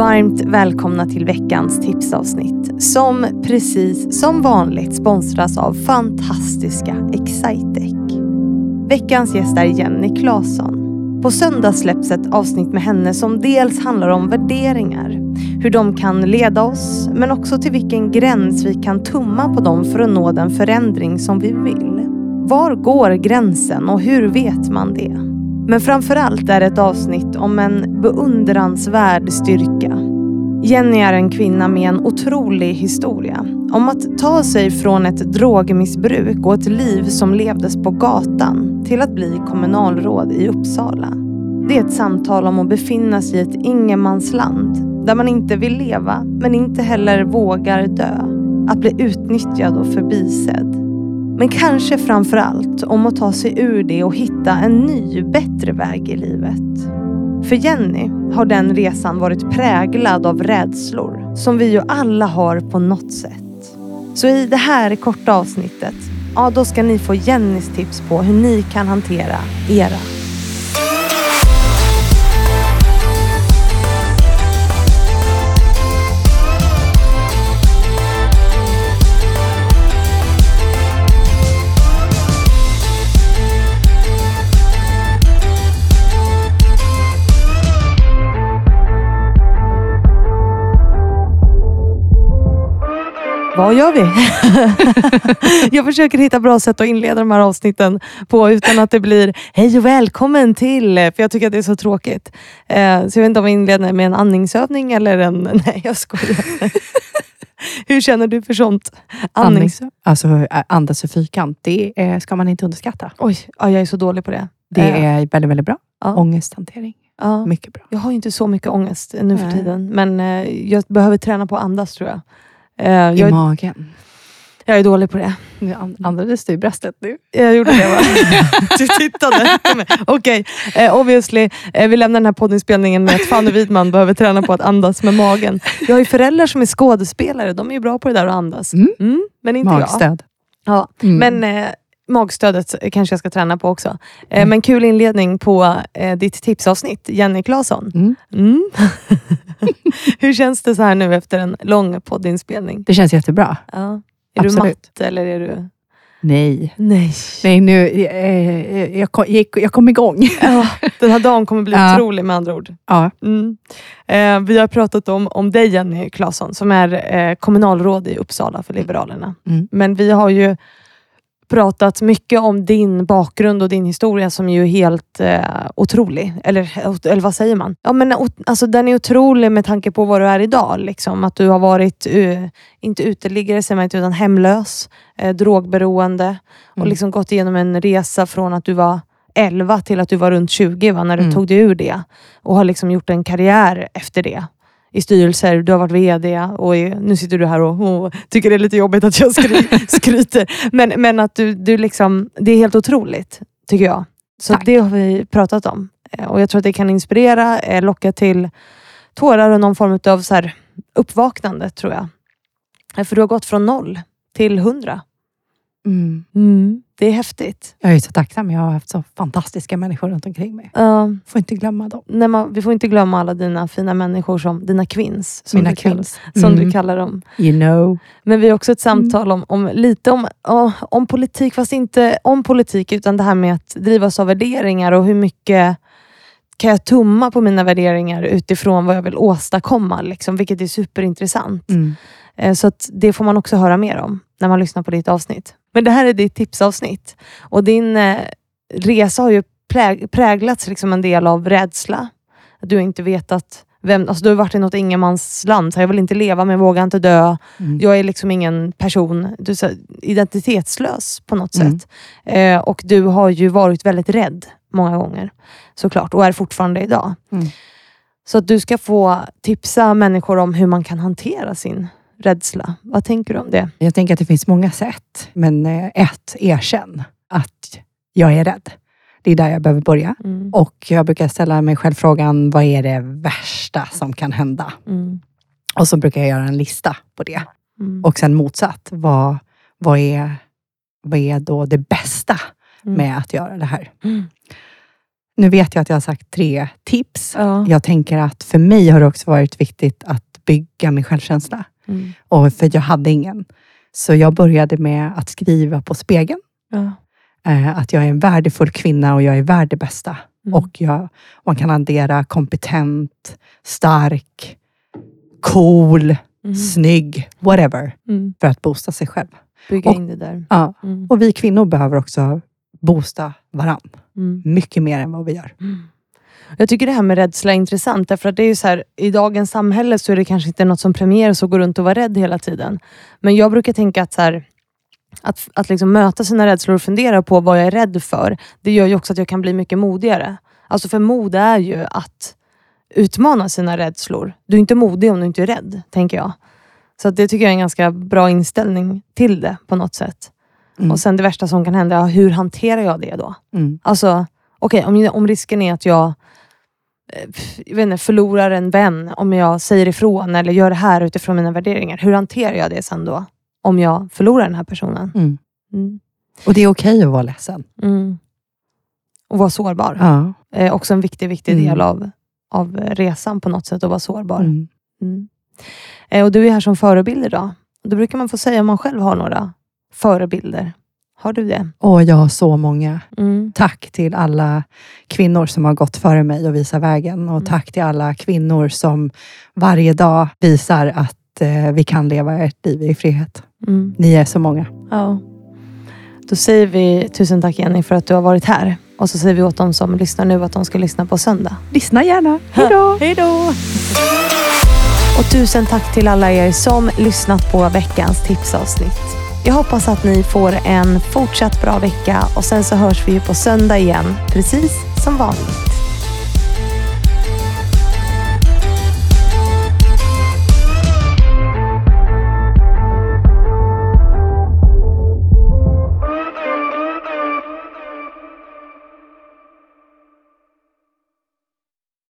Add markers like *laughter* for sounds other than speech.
varmt välkomna till veckans tipsavsnitt som precis som vanligt sponsras av fantastiska Excitec. Veckans gäst är Jenny Claesson. På söndag släpps ett avsnitt med henne som dels handlar om värderingar, hur de kan leda oss, men också till vilken gräns vi kan tumma på dem för att nå den förändring som vi vill. Var går gränsen och hur vet man det? Men framförallt är det ett avsnitt om en beundransvärd styrka. Jenny är en kvinna med en otrolig historia. Om att ta sig från ett drogmissbruk och ett liv som levdes på gatan till att bli kommunalråd i Uppsala. Det är ett samtal om att befinna sig i ett ingenmansland där man inte vill leva men inte heller vågar dö. Att bli utnyttjad och förbisedd. Men kanske framför allt om att ta sig ur det och hitta en ny, bättre väg i livet. För Jenny har den resan varit präglad av rädslor som vi ju alla har på något sätt. Så i det här korta avsnittet, ja då ska ni få Jennys tips på hur ni kan hantera era. Vad gör vi? *laughs* jag försöker hitta bra sätt att inleda de här avsnitten på utan att det blir hej och välkommen till, för jag tycker att det är så tråkigt. Eh, så jag vet inte om jag inleder med en andningsövning eller en... *laughs* Nej, jag skojar. *laughs* Hur känner du för sånt? Andnings, alltså ä, andas och fyrkant, det är, ska man inte underskatta. Oj, ja, jag är så dålig på det. Det Eh, är väldigt, väldigt bra. ja. Ångesthantering, ja. mycket bra. Jag har inte så mycket ångest nu för tiden, men eh, jag behöver träna på att andas tror jag. Eh, I jag, magen. jag är dålig på det. Nu and- andades du i bröstet nu. Jag gjorde det va? *laughs* Du tittade. Okej, eh, obviously. Eh, vi lämnar den här poddinspelningen med att Fanny Widman behöver träna på att andas med magen. Jag har ju föräldrar som är skådespelare. De är ju bra på det där att andas. Mm. Mm, men inte Magstöd. jag. Ja. Mm. Men eh, magstödet kanske jag ska träna på också. Eh, Mm. Men kul inledning på eh, ditt tipsavsnitt, Jenny Claesson. Mm. *laughs* *laughs* Hur känns det så här nu efter en lång poddinspelning? Det känns jättebra. Ja. Är du Absolut. matt eller är du... Nej. Nej. Nej, nu, eh, jag, kom, jag kom igång. *laughs* Ja, den här dagen kommer bli Ja. otrolig med andra ord. Ja. Mm. Eh, vi har pratat om, om dig Jenny Claesson som är eh, kommunalråd i Uppsala för Liberalerna. Mm. Men vi har ju pratat mycket om din bakgrund och din historia som ju är helt eh, otrolig. Eller, eller vad säger man? Ja, men, alltså, den är otrolig med tanke på vad du är idag. Liksom. Att du har varit, eh, inte uteliggare säger man inte, utan hemlös, eh, drogberoende och Mm. liksom gått igenom en resa från att du var 11 till att du var runt 20 va, när du Mm. tog dig ur det. Och har liksom gjort en karriär efter det. I styrelser, du har varit VD och är, nu sitter du här och, och tycker det är lite jobbigt att jag skry, *laughs* skryter. Men, men att du, du liksom, det är helt otroligt, tycker jag. Så Tack. det har vi pratat om. Eh, Och Jag tror att det kan inspirera, eh, locka till tårar och någon form av så här uppvaknande, tror jag. Eh, För du har gått från noll till hundra. Mm. Det är häftigt. Jag är så tacksam. Jag har haft så fantastiska människor runt omkring mig. Ja, Får inte glömma dem. nej, man, vi får inte glömma alla dina fina människor, som dina kvinns, som, Mina du, kallar, kvinns. som du Mm. kallar dem. You know. Men vi har också ett samtal om, om lite om, ja, om politik, fast inte om politik, utan det här med att drivas av värderingar och hur mycket kan jag tumma på mina värderingar utifrån vad jag vill åstadkomma, liksom, vilket är superintressant. Mm. Eh, Så det får man också höra mer om när man lyssnar på ditt avsnitt. Men det här är ditt tipsavsnitt och din eh, resa har ju präg- präglats liksom en del av rädsla. Att du har inte vetat vem, alltså du har varit i något ingenmansland, jag vill inte leva men vågar inte dö. Mm. Jag är liksom ingen person, du är identitetslös på något Mm. sätt. Eh, och du har ju varit väldigt rädd många gånger såklart och är fortfarande idag. Mm. Så att du ska få tipsa människor om hur man kan hantera sin rädsla. Vad tänker du om det? Jag tänker att det finns många sätt. Men eh, ett, erkänn att jag är rädd. Det är där jag behöver börja. Mm. Och jag brukar ställa mig själv frågan, vad är det värsta som kan hända? Mm. Och så brukar jag göra en lista på det. Mm. Och sen motsatt, vad, vad, är, vad är då det bästa Mm. med att göra det här? Mm. Nu vet jag att jag har sagt tre tips. Ja. Jag tänker att för mig har det också varit viktigt att bygga min självkänsla. Mm. Och för jag hade ingen. Så jag började med att skriva på spegeln. Ja. Eh, att jag är en värdefull kvinna och jag är värd det bästa. Mm. Och jag, man kan addera kompetent, stark, cool, Mm. snygg, whatever. Mm. För att boosta sig själv. Bygga Och- in det där. Ja. Mm. Och vi kvinnor behöver också boosta varann. Mm. Mycket mer än vad vi gör. Jag tycker det här med rädsla är intressant. Därför att det är ju så här, I dagens samhälle så är det kanske inte något som premieras att gå runt och vara rädd hela tiden. Men jag brukar tänka att, så här, att, att liksom möta sina rädslor och fundera på vad jag är rädd för, det gör ju också att jag kan bli mycket modigare. Alltså för mod är ju att utmana sina rädslor. Du är inte modig om du inte är rädd, tänker jag. Så det tycker jag är en ganska bra inställning till det på något sätt. Mm. Och sen det värsta som kan hända, ja, hur hanterar jag det då? Mm. Alltså, okej, om, om risken är att jag jag vet inte, förlorar en vän om jag säger ifrån eller gör det här utifrån mina värderingar. Hur hanterar jag det sen då? Om jag förlorar den här personen. Mm. Mm. Och det är okej att vara ledsen. Mm. Och vara sårbar. Ja. Eh, också en viktig, viktig Mm. del av, av resan på något sätt, att vara sårbar. Mm. Mm. Eh, och du är här som förebild idag. Då brukar man få säga om man själv har några förebilder. Har du det? Och jag har så många. Mm. Tack till alla kvinnor som har gått före mig och visat vägen. Och Mm. tack till alla kvinnor som varje dag visar att eh, vi kan leva ett liv i frihet. Mm. Ni är så många. Ja. Då säger vi tusen tack Jenny för att du har varit här. Och så säger vi åt de som lyssnar nu att de ska lyssna på söndag. Lyssna gärna. Hej då! Och tusen tack till alla er som lyssnat på veckans tipsavsnitt. Jag hoppas att ni får en fortsatt bra vecka och sen så hörs vi ju på söndag igen, precis som vanligt.